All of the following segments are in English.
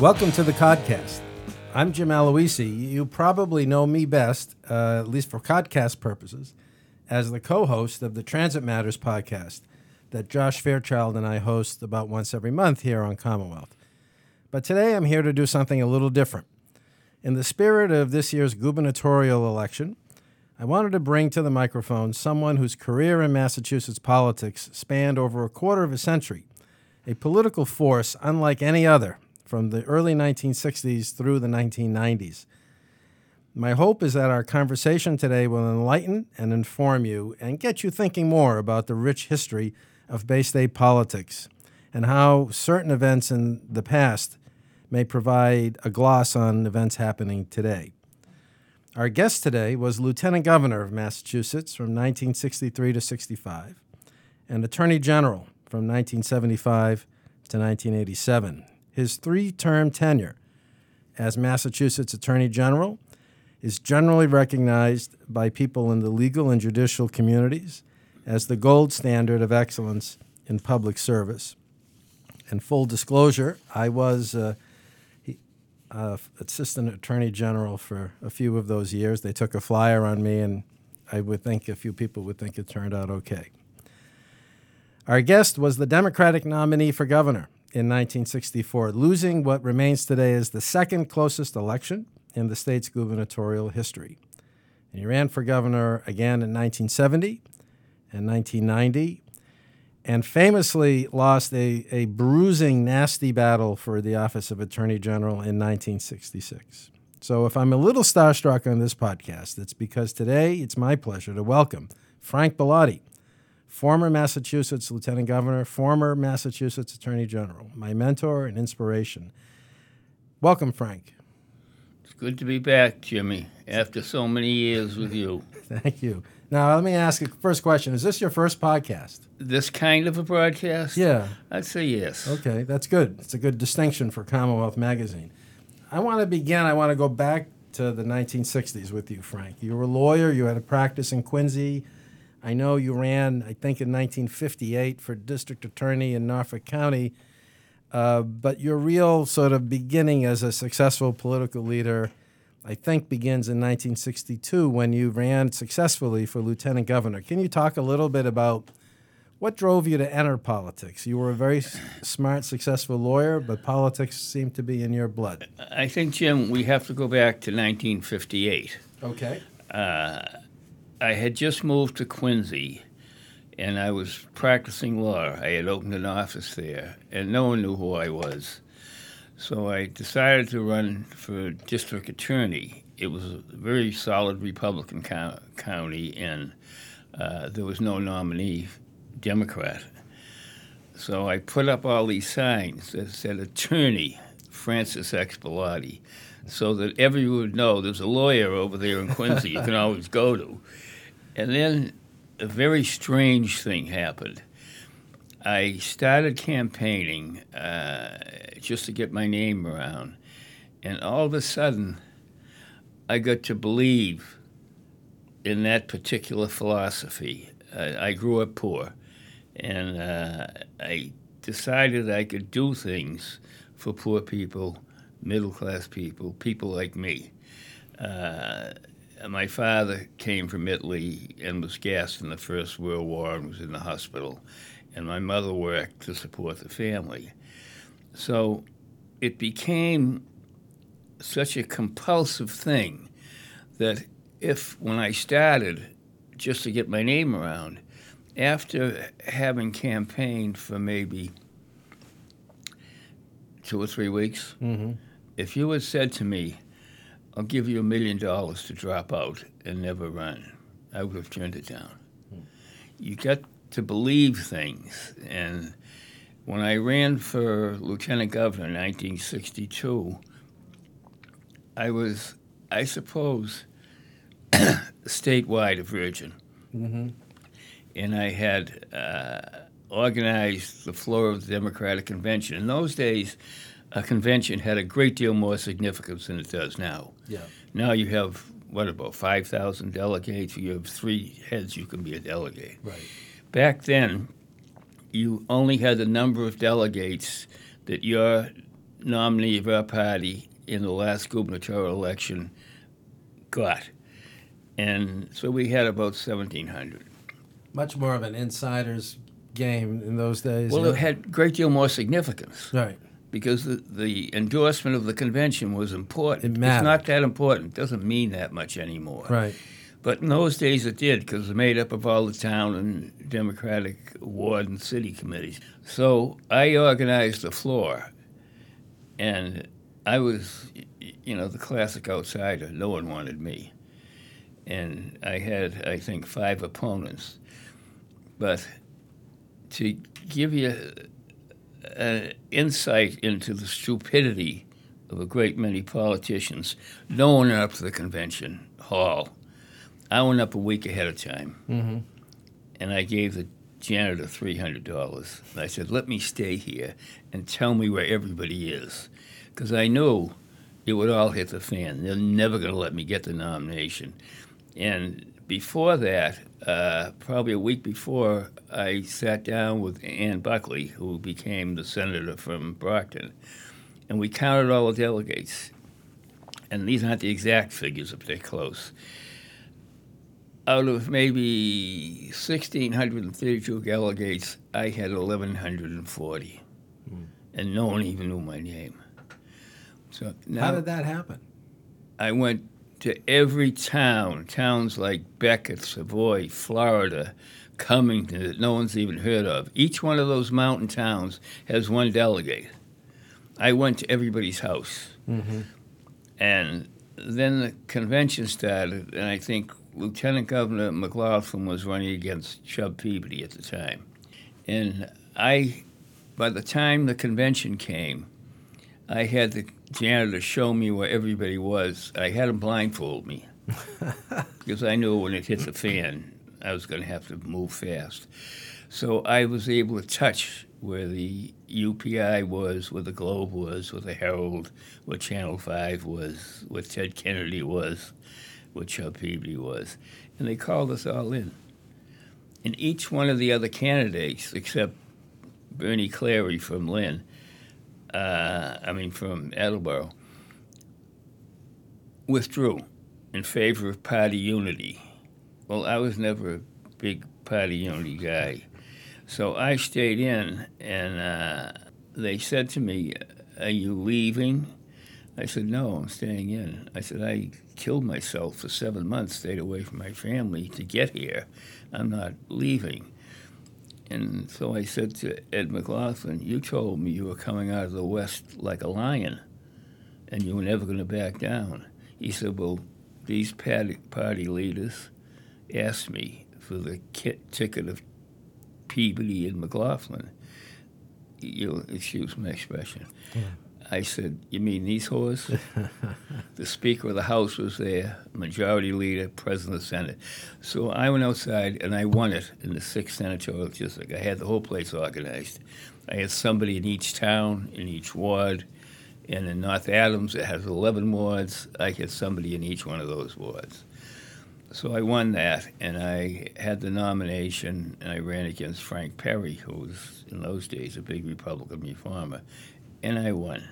Welcome to the Codcast. I'm Jim Aloisi. You probably know me best, uh, at least for Codcast purposes, as the co host of the Transit Matters podcast that Josh Fairchild and I host about once every month here on Commonwealth. But today I'm here to do something a little different. In the spirit of this year's gubernatorial election, I wanted to bring to the microphone someone whose career in Massachusetts politics spanned over a quarter of a century, a political force unlike any other from the early 1960s through the 1990s. My hope is that our conversation today will enlighten and inform you and get you thinking more about the rich history of Bay State politics and how certain events in the past may provide a gloss on events happening today. Our guest today was Lieutenant Governor of Massachusetts from 1963 to 65 and Attorney General from 1975 to 1987 his three term tenure as Massachusetts Attorney General is generally recognized by people in the legal and judicial communities as the gold standard of excellence in public service. And full disclosure, I was uh, he, uh, Assistant Attorney General for a few of those years. They took a flyer on me, and I would think a few people would think it turned out okay. Our guest was the Democratic nominee for governor in 1964, losing what remains today as the second closest election in the state's gubernatorial history. And he ran for governor again in 1970 and 1990, and famously lost a, a bruising, nasty battle for the office of Attorney General in 1966. So if I'm a little starstruck on this podcast, it's because today it's my pleasure to welcome Frank Bellotti former Massachusetts Lieutenant Governor, former Massachusetts Attorney General, my mentor and inspiration. Welcome, Frank. It's good to be back, Jimmy, after so many years with you. Thank you. Now, let me ask you first question. Is this your first podcast? This kind of a broadcast? Yeah. I'd say yes. Okay, that's good. It's a good distinction for Commonwealth Magazine. I want to begin, I want to go back to the 1960s with you, Frank. You were a lawyer, you had a practice in Quincy. I know you ran, I think, in 1958 for district attorney in Norfolk County, uh, but your real sort of beginning as a successful political leader, I think, begins in 1962 when you ran successfully for lieutenant governor. Can you talk a little bit about what drove you to enter politics? You were a very smart, successful lawyer, but politics seemed to be in your blood. I think, Jim, we have to go back to 1958. Okay. Uh, I had just moved to Quincy and I was practicing law. I had opened an office there, and no one knew who I was. So I decided to run for district attorney. It was a very solid Republican co- county, and uh, there was no nominee Democrat. So I put up all these signs that said Attorney Francis X. Bellotti, so that everyone would know there's a lawyer over there in Quincy you can always go to. And then a very strange thing happened. I started campaigning uh, just to get my name around, and all of a sudden, I got to believe in that particular philosophy. Uh, I grew up poor, and uh, I decided I could do things for poor people, middle class people, people like me. Uh, my father came from Italy and was gassed in the First World War and was in the hospital, and my mother worked to support the family. So it became such a compulsive thing that if, when I started, just to get my name around, after having campaigned for maybe two or three weeks, mm-hmm. if you had said to me, I'll give you a million dollars to drop out and never run, I would have turned it down. Hmm. You got to believe things. And when I ran for lieutenant governor in 1962, I was, I suppose, statewide a virgin. Mm-hmm. And I had uh, organized the floor of the Democratic Convention. In those days, a convention had a great deal more significance than it does now. Yeah. Now you have what about five thousand delegates? You have three heads. You can be a delegate. Right. Back then, you only had the number of delegates that your nominee of our party in the last gubernatorial election got. And so we had about 1,700. Much more of an insider's game in those days. Well, it had a great deal more significance right. because the, the endorsement of the convention was important. It It's not that important. It doesn't mean that much anymore. Right. But in those days it did because it was made up of all the town and Democratic ward and city committees. So I organized the floor, and I was, you know, the classic outsider. No one wanted me. And I had, I think, five opponents. But to give you an insight into the stupidity of a great many politicians, no one went up to the convention hall. I went up a week ahead of time, Mm-hmm. and I gave the janitor three hundred dollars. I said, "Let me stay here and tell me where everybody is," because I knew it would all hit the fan. They're never going to let me get the nomination. And before that, uh, probably a week before, I sat down with Ann Buckley, who became the senator from Brockton, and we counted all the delegates. And these aren't the exact figures, but they're close out of maybe 1,632 delegates, I had 1,140. And no one even knew my name. So How did that happen? I went to every town, towns like Becket, Savoy, Florida, Cummington, that no one's even heard of. Each one of those mountain towns has one delegate. I went to everybody's house. Mm-hmm. And then the convention started, and I think Lieutenant Governor McLaughlin was running against Chub Peabody at the time. And I, by the time the convention came, I had the janitor show me where everybody was. I had him blindfold me because I knew when it hit the fan, I was going to have to move fast. So I was able to touch where the UPI was, where the Globe was, where the Herald, where Channel 5 was, where Ted Kennedy was, where Chub Peabody was. And they called us all in. And each one of the other candidates, except Bernie Clary from Lynn, uh, I mean from Attleboro, withdrew in favor of party unity. Well, I was never a big party unity guy. So I stayed in, and uh, they said to me, Are you leaving? I said, No, I'm staying in. I said, I killed myself for seven months, stayed away from my family to get here. I'm not leaving. And so I said to Ed McLaughlin, You told me you were coming out of the West like a lion and you were never going to back down. He said, Well, these party, leaders asked me for the ki- ticket of Peabody and McLaughlin. You'll excuse my expression. I said, You mean these whores? the Speaker of the House was there, Majority Leader, President of the Senate. So I went outside and I won it in the 6th Senatorial District. I had the whole place organized. I had somebody in each town, in each ward. And in North Adams, it has 11 wards. I had somebody in each one of those wards. So I won that, and I had the nomination, and I ran against Frank Perry, who was in those days a big Republican reformer, and I won.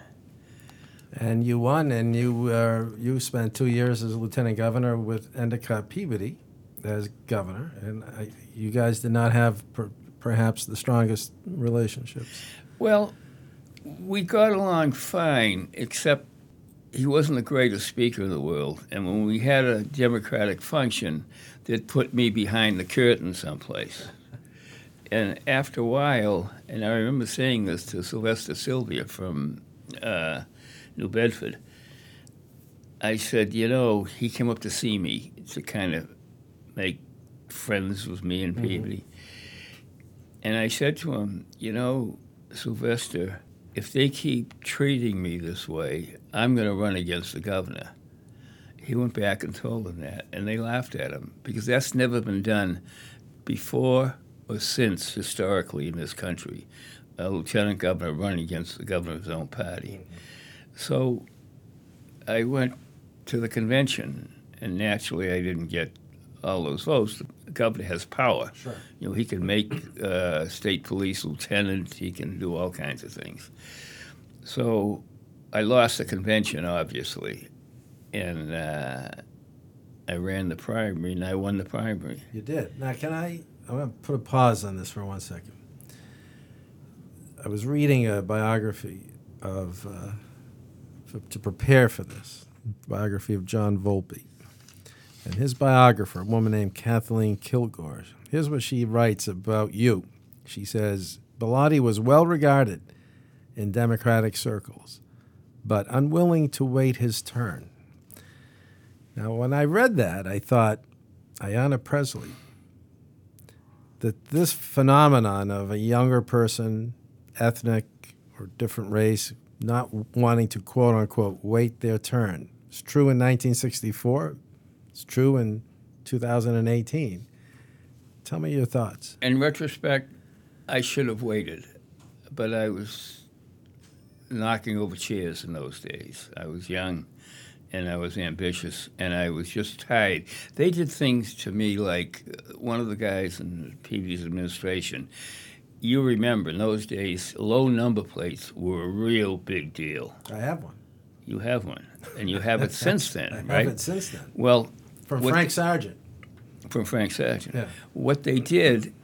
And you won, and you uh, you spent two years as lieutenant governor with Endicott Peabody as governor, and I, you guys did not have per, perhaps the strongest relationships. Well, we got along fine, except he wasn't the greatest speaker in the world. And when we had a Democratic function, they'd put me behind the curtain someplace. And after a while, and I remember saying this to Sylvester Sylvia from uh, New Bedford, I said, you know, he came up to see me to kind of make friends with me and mm-hmm. Peabody. And I said to him, you know, Sylvester, if they keep treating me this way, I'm going to run against the governor. He went back and told them that, and they laughed at him because that's never been done before or since historically in this country. A lieutenant governor running against the governor of his own party. Mm-hmm. So I went to the convention, and naturally I didn't get all those votes. The governor has power. Sure. You know, he can make uh, state police lieutenant. He can do all kinds of things. So I lost the convention, obviously, and uh, I ran the primary, and I won the primary. You did. Now, can I? I'm going to put a pause on this for one second. I was reading a biography of, uh, f- to prepare for this, biography of John Volpe. And his biographer, a woman named Kathleen Kilgore, here's what she writes about you. She says, Bellotti was well regarded in Democratic circles, but unwilling to wait his turn. Now, when I read that, I thought, Ayanna Presley, that this phenomenon of a younger person, ethnic or different race, not wanting to quote unquote wait their turn. It's true in 1964. It's true in 2018. Tell me your thoughts. In retrospect, I should have waited, but I was knocking over chairs in those days. I was young and I was ambitious and I was just tired. They did things to me like uh, one of the guys in Peabody's administration. You remember in those days, low number plates were a real big deal. I have one. You have one, and you have it since then, I have right? it since then. Well, From Frank Sargent. from Frank Sargent. Yeah. What they did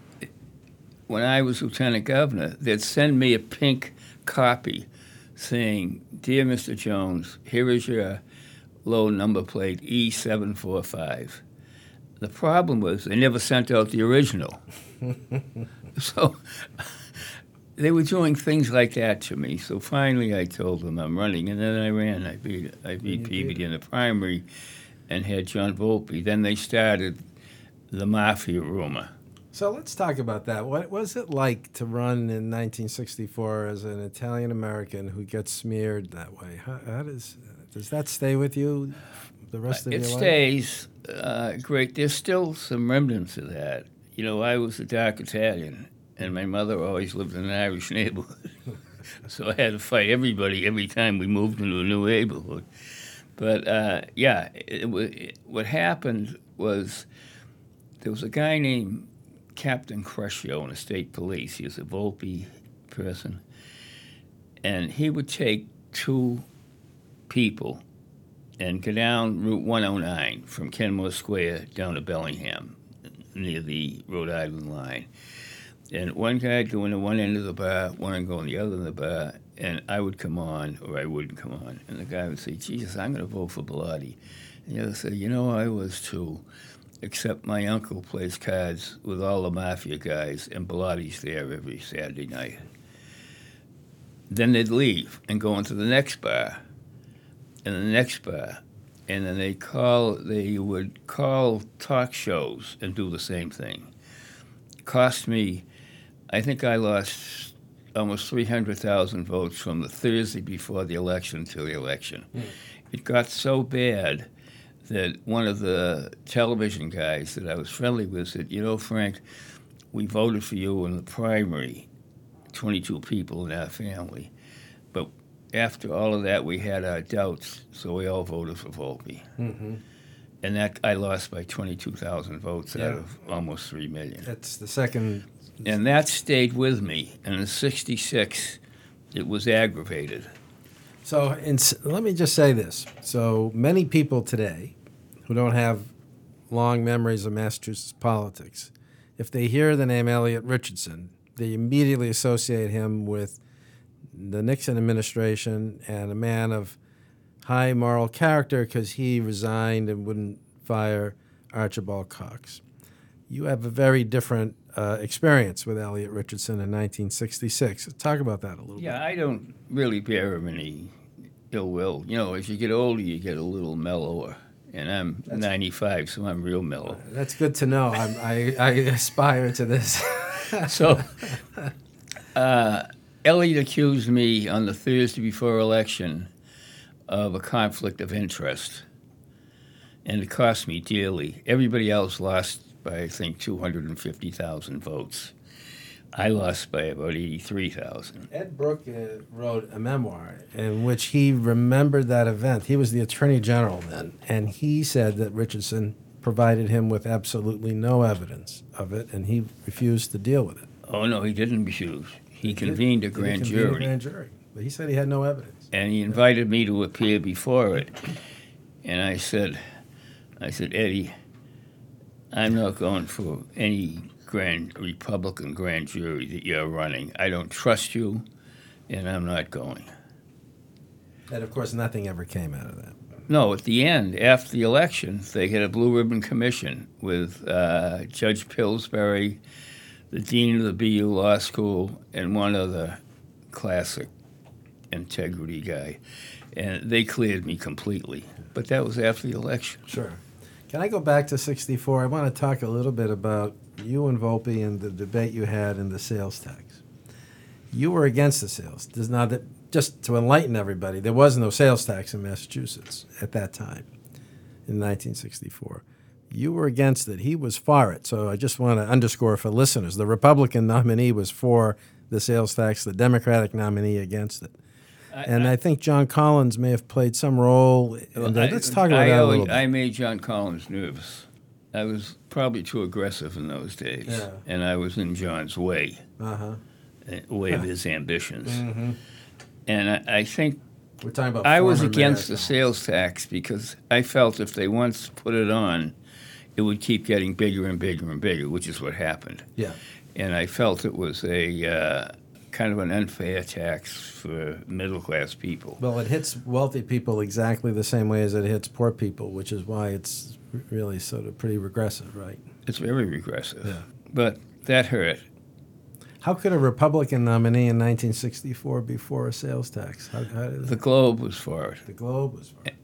when I was lieutenant governor, they'd send me a pink copy saying, "Dear Mr. Jones, here is your low number plate E745." The problem was they never sent out the original. so they were doing things like that to me. So finally, I told them I'm running, and then I ran. I beat I beat Peabody in the primary, and had John Volpe. Then they started the mafia rumor. So let's talk about that. What was it like to run in 1964 as an Italian American who gets smeared that way? How, how does does that stay with you the rest of it your life? stays uh, great. There's still some remnants of that. You know, I was a dark Italian, and my mother always lived in an Irish neighborhood. so I had to fight everybody every time we moved into a new neighborhood. But uh, yeah, it, it, what happened was there was a guy named Captain Crescio in the state police. He was a Volpe person. And he would take two people and go down Route 109 from Kenmore Square down to Bellingham, near the Rhode Island line. And one guy would go into one end of the bar, one would go in the other end of the bar, and I would come on or I wouldn't come on. And the guy would say, Jesus, I'm going to vote for Bellotti. And the other said, You know, I was too, except my uncle plays cards with all the mafia guys, and Bellotti's there every Saturday night. Then they'd leave and go into the next bar and the next bar, and then they call they would call talk shows and do the same thing. Cost me, I think I lost almost three hundred thousand votes from the Thursday before the election to the election. Hmm. It got so bad that one of the television guys that I was friendly with said, "You know, Frank, we voted for you in the primary, twenty-two people in our family, but." After all of that, we had our doubts, so we all voted for Volpe. Mm-hmm. And that I lost by 22,000 votes Yeah. out of almost 3 million. That's the second. And that stayed with me. And in 66, it was aggravated. So in, let me just say this. So many people today who don't have long memories of Massachusetts politics, if they hear the name Elliot Richardson, they immediately associate him with the Nixon administration and a man of high moral character because he resigned and wouldn't fire Archibald Cox. You have a very different uh, experience with Elliot Richardson in 1966. Talk about that a little Yeah, I don't really bear him any ill will. You know, as you get older, you get a little mellower. And I'm 95, so I'm real mellow. That's good to know. I'm, I, I aspire to this. So, uh, Elliot accused me on the Thursday before election of a conflict of interest, and it cost me dearly. Everybody else lost by, I think, 250,000 votes. I lost by about 83,000. Ed Brooke uh, wrote a memoir in which he remembered that event. He was the attorney general then, and he said that Richardson provided him with absolutely no evidence of it, and he refused to deal with it. Oh, no, he didn't refuse. He convened a grand convene a jury. grand jury. but he said he had no evidence. and he invited me to appear before it. And I said, I said, Eddie, I'm not going for any grand Republican grand jury that you're running. I don't trust you, and I'm not going. And of course, nothing ever came out of that. No, at the end, after the election, they had a blue ribbon commission with uh, Judge Pillsbury, the dean of the BU Law School, and one other classic integrity guy. And they cleared me completely. But that was after the election. Sure. Can I go back to 64? I want to talk a little bit about you and Volpe and the debate you had in the sales tax. You were against the sales. Does not that just to enlighten everybody, there was no sales tax in Massachusetts at that time in 1964. You were against it. He was for it. So I just want to underscore for listeners the Republican nominee was for the sales tax, the Democratic nominee against it. And I, think John Collins may have played some role. In that. I- Let's talk about I that a little bit. I made John Collins nervous. I was probably too aggressive in those days, Yeah. and I was in John's way, uh-huh. uh, way of his ambitions. Mhm. And I, I think We're talking about. I was against the sales tax because I felt if they once put it on, it would keep getting bigger and bigger and bigger, which is what happened. Yeah. And I felt it was a uh, kind of an unfair tax for middle class people. Well, it hits wealthy people exactly the same way as it hits poor people, which is why it's really sort of pretty regressive, right? It's very regressive. Yeah. But that hurt. How could a Republican nominee in 1964 be for a sales tax? How, how did The Globe was for it. the Globe was for it.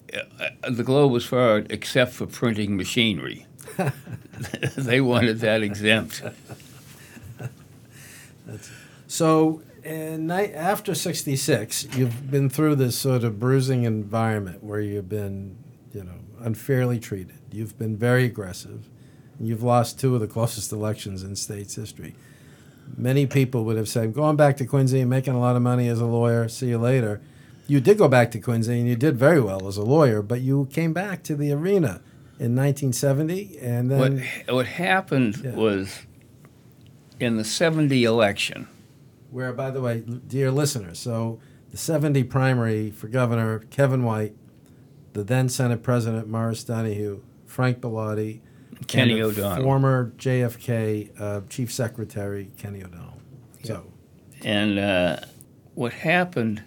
Uh, the Globe was for it, except for printing machinery. they wanted that exempt. So, after 66, you've been through this sort of bruising environment where you've been, you know, unfairly treated. You've been very aggressive. You've lost two of the closest elections in state's history. Many people would have said, going back to Quincy and making a lot of money as a lawyer, see you later. You did go back to Quincy and you did very well as a lawyer, but you came back to the arena in 1970 and What, then what happened Yeah. was in the 70 election, where, by the way, dear listeners, so the 70 primary for governor, Kevin White, the then Senate President Maurice Donahue, Frank Bellotti, Kenny O'Donnell. former JFK uh, Chief Secretary Kenny O'Donnell. So, And uh, what happened,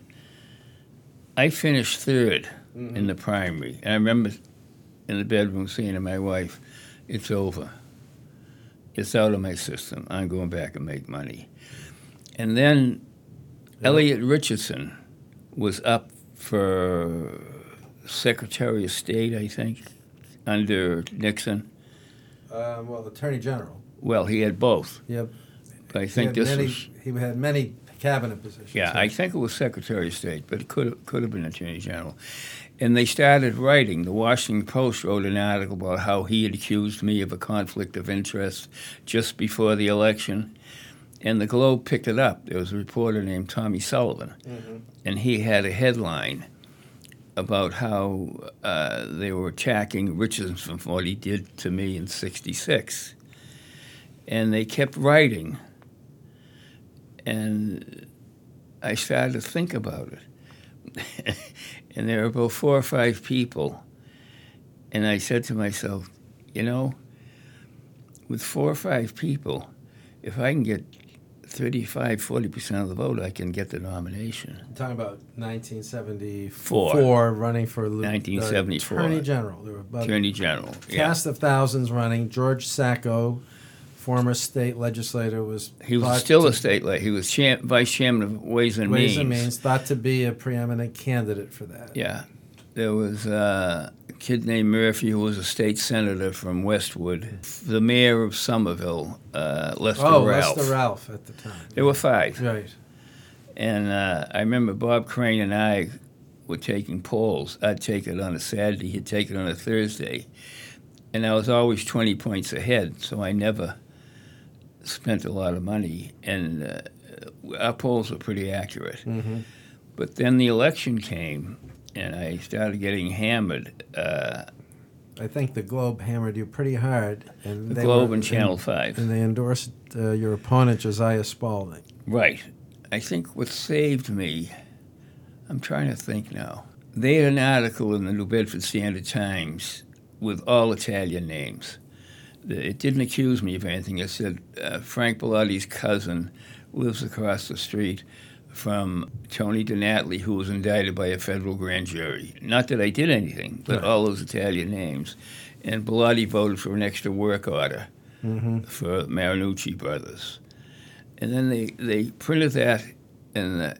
I finished 3rd in the primary. And I remember in the bedroom saying to my wife, It's over. It's out of my system. I'm going back and make money. And then Elliot Richardson was up for Secretary of State, I think, under Nixon. uh, well, Attorney General. Well, he had both. Yep. But I think this many, was. He had many cabinet positions. Yeah, I think it was Secretary of State, but it could could have been Attorney General. And they started writing. The Washington Post wrote an article about how he had accused me of a conflict of interest just before the election. And the Globe picked it up. There was a reporter named Tommy Sullivan, and he had a headline about how uh, they were attacking Richardson for what he did to me in '66. And they kept writing. And I started to think about it. and there were about four or five people. And I said to myself, you know, with four or five people, if I can get 35, 40% of the vote, I can get the nomination. I'm talking about 1974, Four. running for Lu- uh, 1974. Attorney General. There were about Attorney General. Yeah. cast of thousands running. George Sacco, former state legislator, was He was still to- a state lawyer. He was cham- vice chairman of Ways and Ways Means. and Means thought to be a preeminent candidate for that. Yeah. There was uh, a kid named Murphy who was a state senator from Westwood. The mayor of Somerville, uh, Lester oh, Ralph. Lester Ralph at the time. There were five. Right. And uh, I remember Bob Crane and I were taking polls. I'd take it on a Saturday, he'd take it on a Thursday. And I was always 20 points ahead, so I never spent a lot of money. And uh, our polls were pretty accurate. Mm-hmm. But then the election came, and I started getting hammered. Uh, I think the Globe hammered you pretty hard, and the they Globe were, and Channel 5. and they endorsed uh, your opponent Josiah Spaulding. Right. I think what saved me I'm trying to think now. They had an article in the New Bedford Standard Times with all Italian names. It didn't accuse me of anything. It said uh, Frank Bellotti's cousin lives across the street from Tony DiNatale, who was indicted by a federal grand jury. Not that I did anything, but Right. all those Italian names. And Bellotti voted for an extra work order Mm-hmm. for Marinucci brothers. And then they, they printed that in the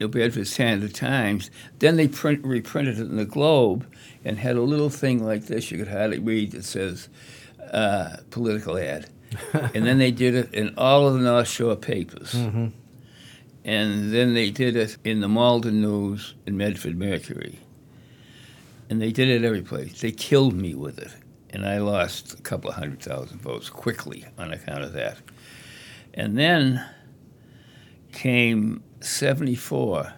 New Bedford Standard Times. Then they print, reprinted it in the Globe and had a little thing like this you could hardly read that says uh, political ad. and then they did it in all of the North Shore papers. Mm-hmm. And then they did it in the Malden News and Medford Mercury. And they did it every place. They killed me with it. And I lost a couple of hundred thousand votes quickly on account of that. And then came 74.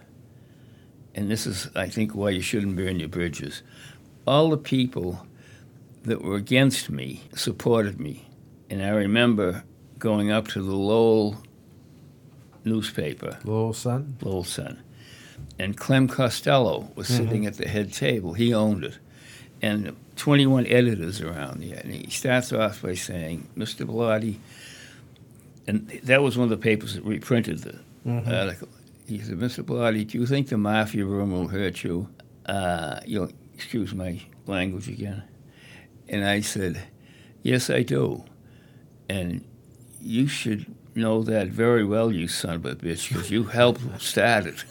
And this is, I think, why you shouldn't burn your bridges. All the people that were against me supported me. And I remember going up to the Lowell newspaper Lowell Sun. Lowell Sun. And Clem Costello was sitting at the head table. He owned it. And 21 editors around there. And he starts off by saying, Mr. Bellotti, and that was one of the papers that reprinted the article. He said, Mr. Bellotti, do you think the mafia room will hurt you? Uh, you'll excuse my language again. And I said, Yes, I do. And you should know that very well, you son of a bitch, because you helped start it.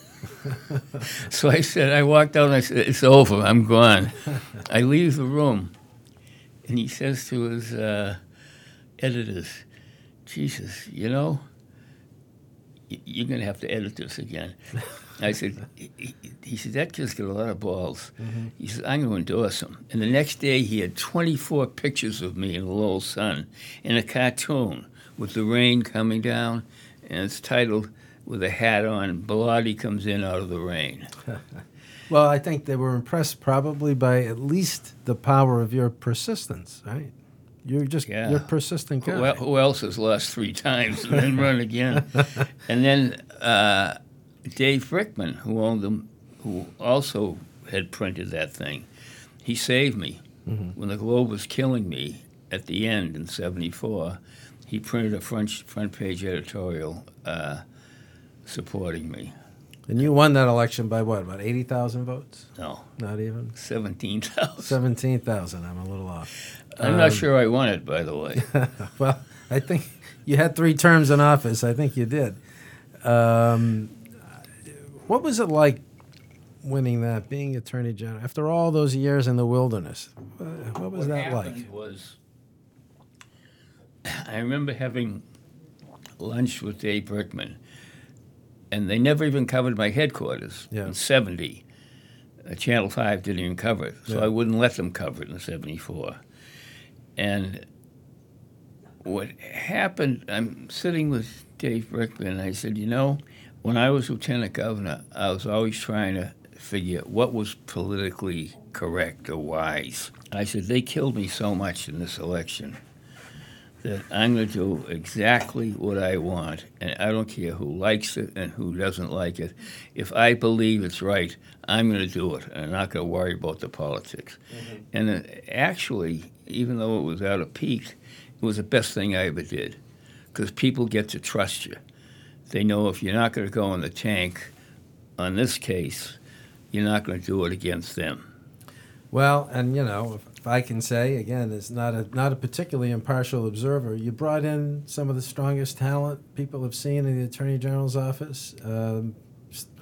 so I said, I walked out and I said, It's over, I'm gone. I leave the room, and he says to his uh, editors, Jesus, you know, you're going to have to edit this again. I said, he, he- said, that kid's got a lot of balls. He said, I'm going to endorse him. And the next day, he had 24 pictures of me in the Lowell Sun in a cartoon with the rain coming down, and it's titled with a hat on, Bellotti comes in out of the rain. Well, I think they were impressed probably by at least the power of your persistence, right? You're just Yeah. you're a persistent guy. Who, who else has lost three times and then run again? and then uh, Dave Brickman, who owned them, who also had printed that thing, he saved me. When the Globe was killing me at the end in 74, he printed a front, front page editorial uh, supporting me. and you won that election by what? About eighty thousand votes? No, Not even 17,000. seventeen thousand. I'm a little off. I'm not sure I won it, by the way. well, I think you had three terms in office. I think you did. Um, what was it like winning that, being Attorney General, after all those years in the wilderness? Uh, What was what that like? Was I remember having lunch with Dave Berkman, and they never even covered my headquarters Yeah. in '70. Uh, Channel Five didn't even cover it, so Yeah. I wouldn't let them cover it in '74. And what happened? I'm sitting with Dave Berkman, and I said, you know, when I was lieutenant governor, I was always trying to figure what was politically correct or wise. I said, they killed me so much in this election that I'm going to do exactly what I want, and I don't care who likes it and who doesn't like it. If I believe it's right, I'm going to do it, and I'm not going to worry about the politics. And uh, actually, even though it was out of peak, it was the best thing I ever did because people get to trust you. They know if you're not going to go in the tank on this case, you're not going to do it against them. Well, and you know, if, I can say again, as not a not a particularly impartial observer, you brought in some of the strongest talent people have seen in the Attorney General's office. Um,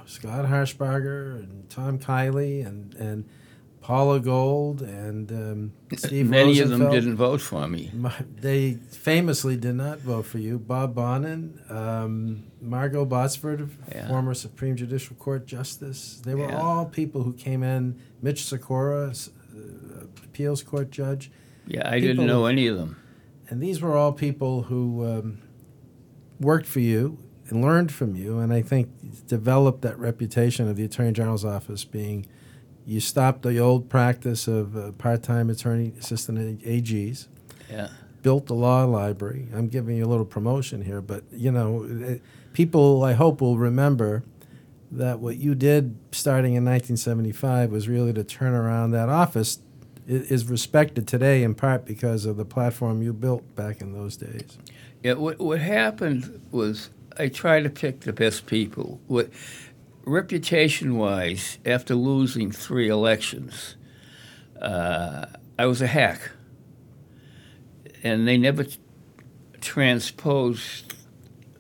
Scott Harshbarger and Tom Kiley and and Paula Gold and um, Steve Many of them didn't vote for me. They famously did not vote for you. Bob Bonin, um, Margot Botsford, Yeah. former Supreme Judicial Court Justice. They were Yeah. all people who came in. Mitch Sikora, uh, appeals court judge. Yeah, I People- didn't know any of them. And these were all people who um, worked for you and learned from you, and I think developed that reputation of the Attorney General's office being you stopped the old practice of uh, part-time attorney assistant AGs Yeah. built the law library. I'm giving you a little promotion here, but you know, eh, people I hope will remember that what you did starting in 1975 was really to turn around that office i- is respected today in part because of the platform you built back in those days. Yeah, what, what happened was I tried to pick the best people. What reputation wise, after losing three elections, uh, I was a hack, and they never t- transposed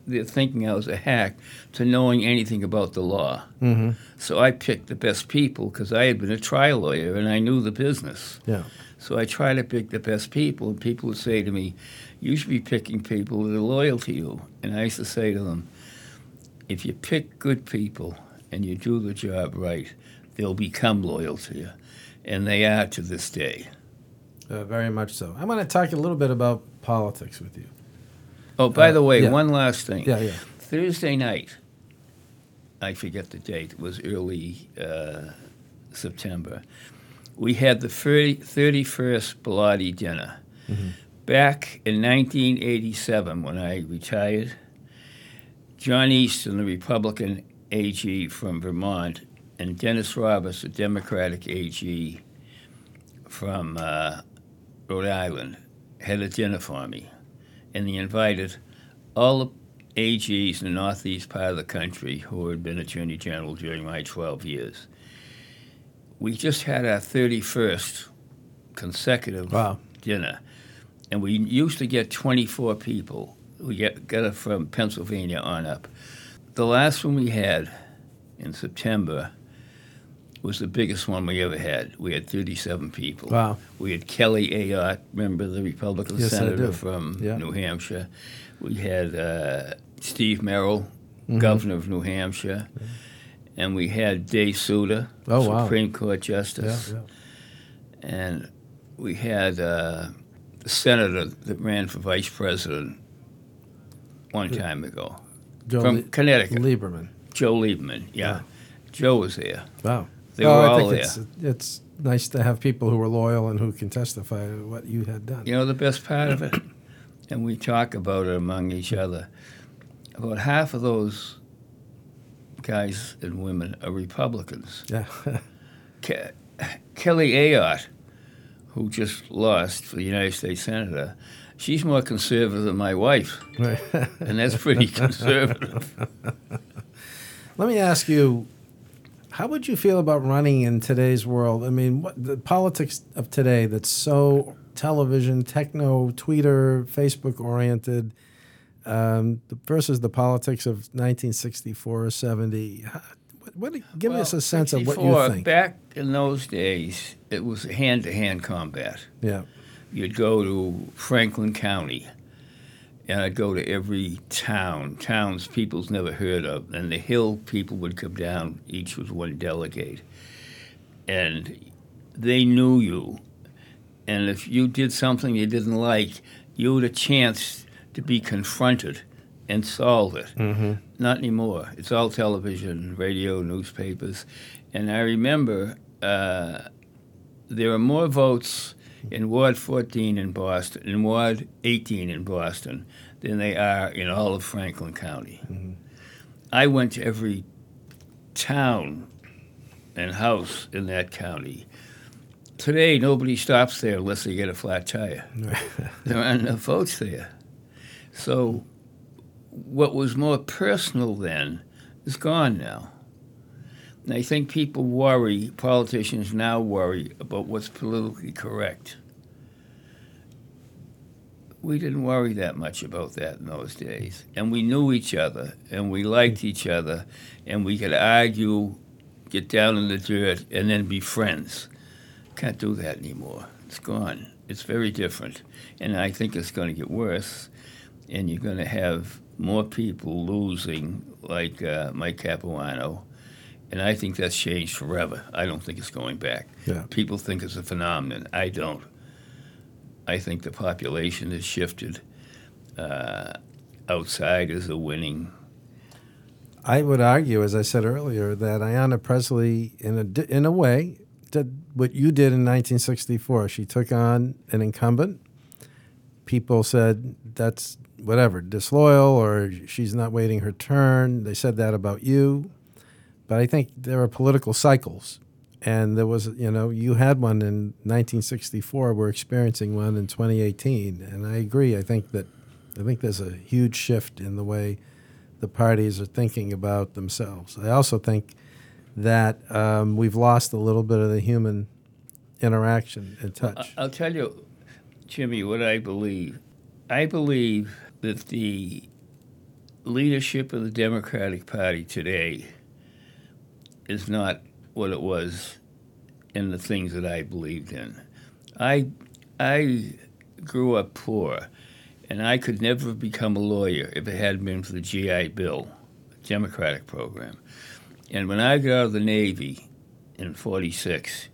their thinking I was a hack to knowing anything about the law. Mm-hmm. So I picked the best people because I had been a trial lawyer and I knew the business. Yeah. So I try to pick the best people, and people would say to me, "You should be picking people that are loyal to you." And I used to say to them, "If you pick good people and you do the job right, they'll become loyal to you," and they are to this day. Uh, very much so. I'm going to talk a little bit about politics with you. Oh, by Uh, the way, yeah. one last thing. Yeah, yeah. Thursday night, I forget the date, it was early uh, September, we had the 30, 31st Bellotti dinner. Mhm. Back in 1987, when I retired, John Easton, the Republican AG from Vermont, and Dennis Roberts, a Democratic AG from uh, Rhode Island, had a dinner for me. And they invited all the AGs in the northeast part of the country who had been Attorney General during my 12 years. We just had our 31st consecutive Wow. dinner, and we used to get 24 people. We get, got it from Pennsylvania on up. The last one we had in September was the biggest one we ever had. We had 37 people. Wow. We had Kelly Ayotte, remember the Republican Yes, senator from Yeah. New Hampshire. We had uh, Steve Merrill, Mhm. governor of New Hampshire. And we had Dave Souter, Oh, wow. Supreme Court Yeah, Justice. yeah. And we had uh, the senator that ran for vice president one time ago Joe from Le- Connecticut, Lieberman. Joe Lieberman. Yeah. Yeah. Joe was there. Wow. They Well, were oh, I all think there. it's, it's nice to have people who are loyal and who can testify to what you had done. You know the best part of it? And we talk about it among each other. About half of those guys and women are Republicans. Yeah. Ke- Kelly Ayotte, who just lost for the United States Senator, she's more conservative than my wife, Right. and that's pretty conservative. Let me ask you, how would you feel about running in today's world? I mean, what the politics of today that's so television, techno, Twitter, Facebook oriented, um, versus the politics of 1964 or 70. What, what, give us a sense of what you think. Back in those days, it was hand to hand combat. yeah. You'd go to Franklin County, and I'd go to every town, towns people's never heard of, and the hill people would come down, each with one delegate. And they knew you. And if you did something you didn't like, you had a chance to be confronted and solve it. Mm-hmm. Not anymore. It's all television, radio, newspapers. And I remember uh, there are more votes in Ward 14 in Boston, in Ward 18 in Boston, than they are in all of Franklin County. Mhm. I went to every town and house in that county. Today, nobody stops there unless they get a flat tire. There aren't enough votes there. So, what was more personal then is gone now. And I think people worry, politicians now worry about what's politically correct. We didn't worry that much about that in those days. And we knew each other, and we liked each other, and we could argue, get down in the dirt, and then be friends. Can't do that anymore. It's gone. It's very different. And I think it's going to get worse, and you're going to have more people losing, like uh, Mike Capuano. And I think that's changed forever. I don't think it's going back. Yeah. People think it's a phenomenon. I don't. I think the population has shifted. Uh, outsiders are winning. I would argue, as I said earlier, that Ayanna Presley, in a in a way, did what you did in 1964. She took on an incumbent. People said that's whatever disloyal, or she's not waiting her turn. They said that about you, but I think there are political cycles. And there was, you know, you had one in 1964. We're experiencing one in 2018, and I agree. I think that, I think there's a huge shift in the way the parties are thinking about themselves. I also think that um, we've lost a little bit of the human interaction and touch. I'll tell you, Jimmy, what I believe. I believe that the leadership of the Democratic Party today is not what it was in the things that I believed in. I, I grew up poor, and I could never have become a lawyer if it hadn't been for the GI Bill, Democratic program. And when I got out of the Navy in 46,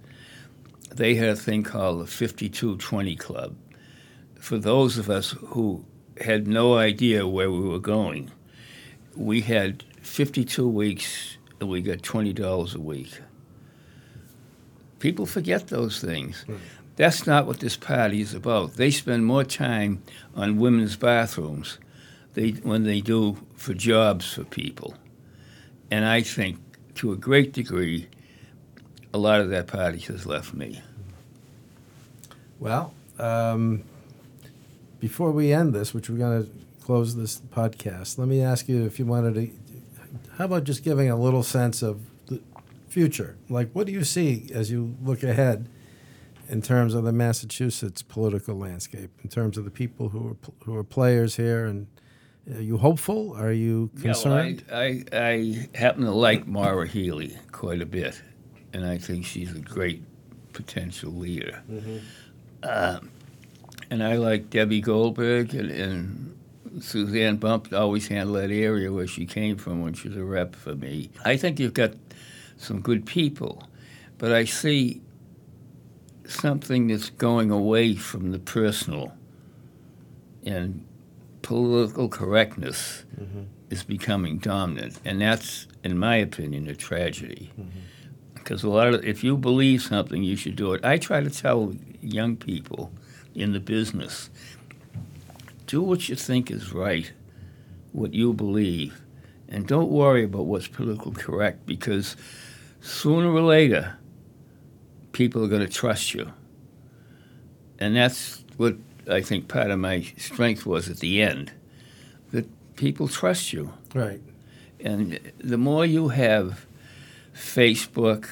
they had a thing called the 5220 Club. For those of us who had no idea where we were going, we had 52 weeks and we got $20 a week. People forget those things. That's not what this party is about. They spend more time on women's bathrooms they, when they do for jobs for people. And I think to a great degree, a lot of that party has left me. Well, um, before we end this, which we're going to close this podcast, let me ask you if you wanted to. How about just giving a little sense of the future? Like, what do you see as you look ahead in terms of the Massachusetts political landscape, in terms of the people who are who are players here, and are you hopeful? Are you concerned? Yeah, well, I, I, I happen to like Maura Healey quite a bit, and I think she's a great potential leader. Mm-hmm. Uh, and I like Debbie Goldberg and, and Suzanne Bump always handled that area where she came from when she was a rep for me. I think you've got some good people, but I see something that's going away from the personal and political correctness mm-hmm. is becoming dominant, and that's, in my opinion, a tragedy. Because mm-hmm. a lot of, if you believe something, you should do it. I try to tell young people in the business, do what you think is right, what you believe, and don't worry about what's politically correct because sooner or later, people are going to trust you. And that's what I think part of my strength was at the end that people trust you. Right. And the more you have Facebook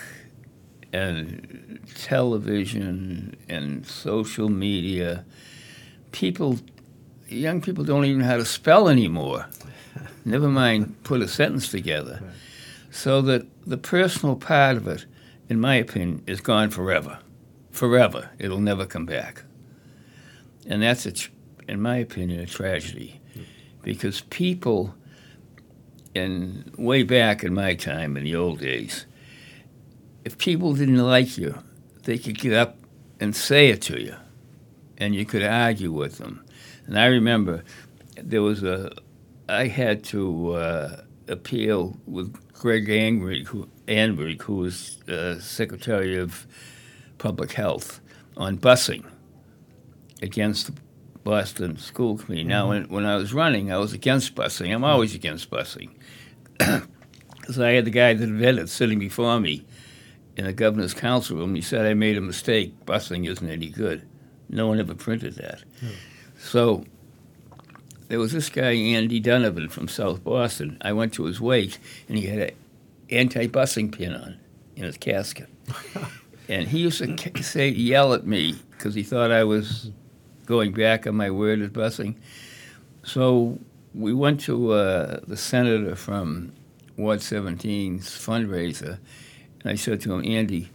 and television and social media, people, young people don't even know how to spell anymore. Never mind put a sentence together. Right. So that the personal part of it, in my opinion, is gone forever. Forever. It'll never come back. And that's, a, in my opinion, a tragedy. Because people, in way back in my time, in the old days, if people didn't like you, they could get up and say it to you, and you could argue with them. And I remember there was a, I had to uh, appeal with Greg Anrig, who, Anrig, who was uh, Secretary of Public Health, on busing against the Boston School Committee. Mm-hmm. Now, when, when I was running, I was against busing. I'm always against busing because I had the guy that invented sitting before me in the governor's council room. He said I made a mistake. Busing isn't any good. No one ever printed that. Mm. So there was this guy Andy Donovan from South Boston. I went to his wake, and he had an anti-busing pin on in his casket. and he used to say, yell at me because he thought I was going back on my word at busing. So we went to uh, the senator from Ward 17's fundraiser, and I said to him, Andy,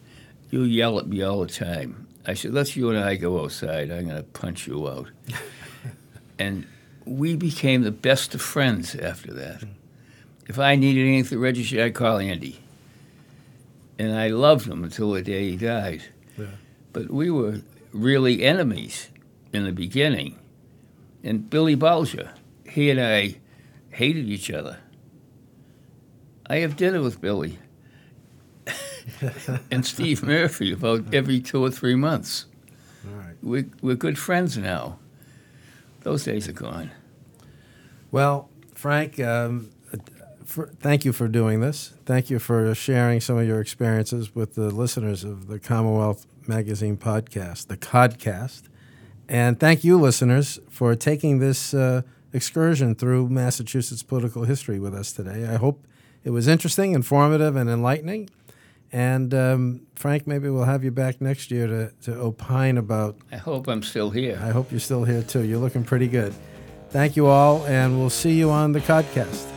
you yell at me all the time. I said, let's you and I go outside. I'm going to punch you out. and we became the best of friends after that. Hmm. If I needed anything registered, I'd call Andy. And I loved him until the day he died. Yeah. But we were really enemies in the beginning. And Billy Bulger, he and I hated each other. I have dinner with Billy and Steve Murphy about every two or three months. Right. We're, we're good friends now. Those days are gone. Well, Frank, um, for, thank you for doing this. Thank you for sharing some of your experiences with the listeners of the Commonwealth Magazine podcast, the Codcast. And thank you, listeners, for taking this uh, excursion through Massachusetts political history with us today. I hope it was interesting, informative, and enlightening. And um, Frank, maybe we'll have you back next year to, to opine about. I hope I'm still here. I hope you're still here too. You're looking pretty good. Thank you all, and we'll see you on the Codcast.